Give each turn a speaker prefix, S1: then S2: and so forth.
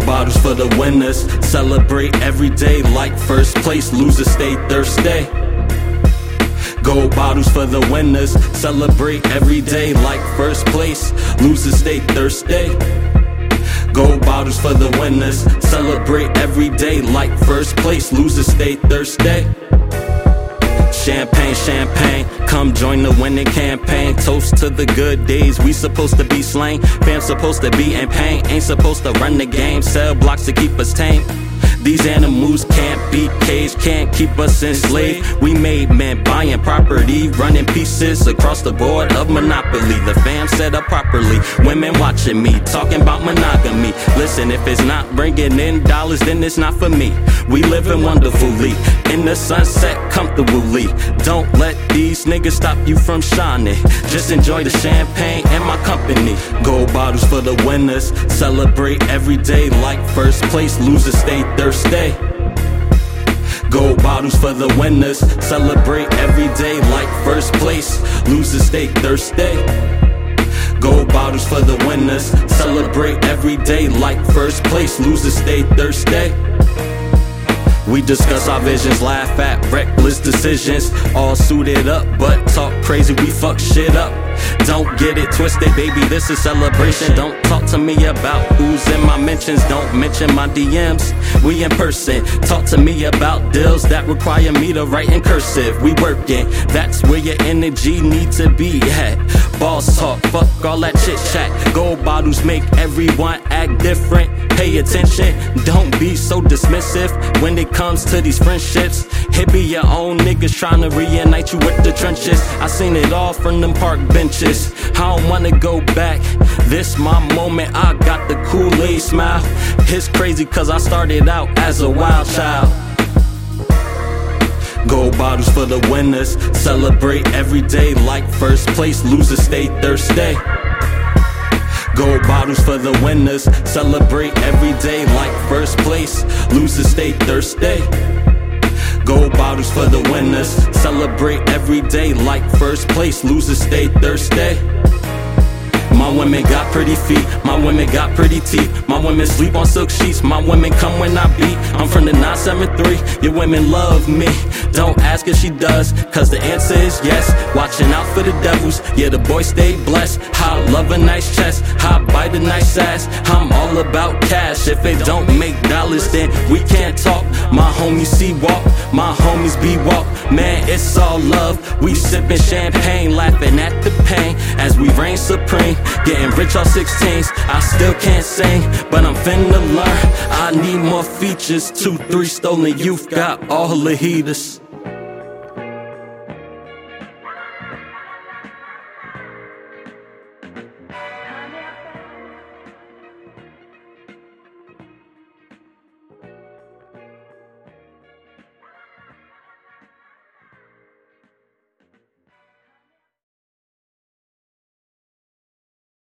S1: bottles for the winners. Celebrate every day like first place. Losers stay thirsty. Gold bottles for the winners. Celebrate every day like first place. Losers stay thirsty. Gold bottles for the winners. Celebrate every day like first place. Losers stay thirsty. Champagne, champagne, come join the winning campaign. Toast to the good days, we supposed to be slain. Fam supposed to be in pain, ain't supposed to run the game. Sell blocks to keep us tame. These animals can't be caged, can't keep us enslaved. We made men buying property, running pieces across the board of monopoly. The fam set up properly. Women watching me, talking about monogamy. Listen, if it's not bringing in dollars, then it's not for me. We living wonderfully in the sunset comfortably. Don't let these niggas stop you from shining. Just enjoy the champagne and my company. Gold bottles for the winners. Celebrate every day like first place. Losers stay thirsty. Gold bottles for the winners. Celebrate every day like first place. Losers stay thirsty. Gold bottles for the winners. Celebrate every day like first place. Losers stay thirsty. We discuss our visions, laugh at reckless decisions. All suited up, but talk crazy, we fuck shit up. Don't get it twisted, baby, this is celebration. Don't talk to me about who's in my mentions. Don't mention my DMs. We in person. Talk to me about deals that require me to write in cursive. We working. That's where your energy needs to be at. Boss talk, fuck all that chit chat. Gold bottles make everyone act different. Pay attention, don't be so dismissive when it comes to these friendships. It be your own niggas trying to reunite you with the trenches. I seen it all from them park benches. I don't wanna go back. This my moment, I got the Kool-Aid smile. It's crazy cause I started out as a wild child. Gold bottles for the winners. Celebrate every day like first place. Losers stay thirsty. Gold bottles for the winners. Celebrate every day like first place. Losers stay thirsty. Gold bottles for the winners. Celebrate every day like first place. Losers stay thirsty. My women got pretty feet, my women got pretty teeth. My women sleep on silk sheets, my women come when I beat. I'm from the 973, your women love me. Don't ask if she does, cause the answer is yes. Watching out for the devils, yeah, the boys stay blessed. I love a nice chest, I bite a nice ass. I'm all about cash, if it don't make dollars, then we can't talk. My homies see walk, my homies be walk. Man, it's all love. We sipping champagne, laughing at the pain as we reign supreme. Getting rich off 16s, I still can't sing, but I'm finna learn. I need more features. Two, three stolen youth got all the heaters.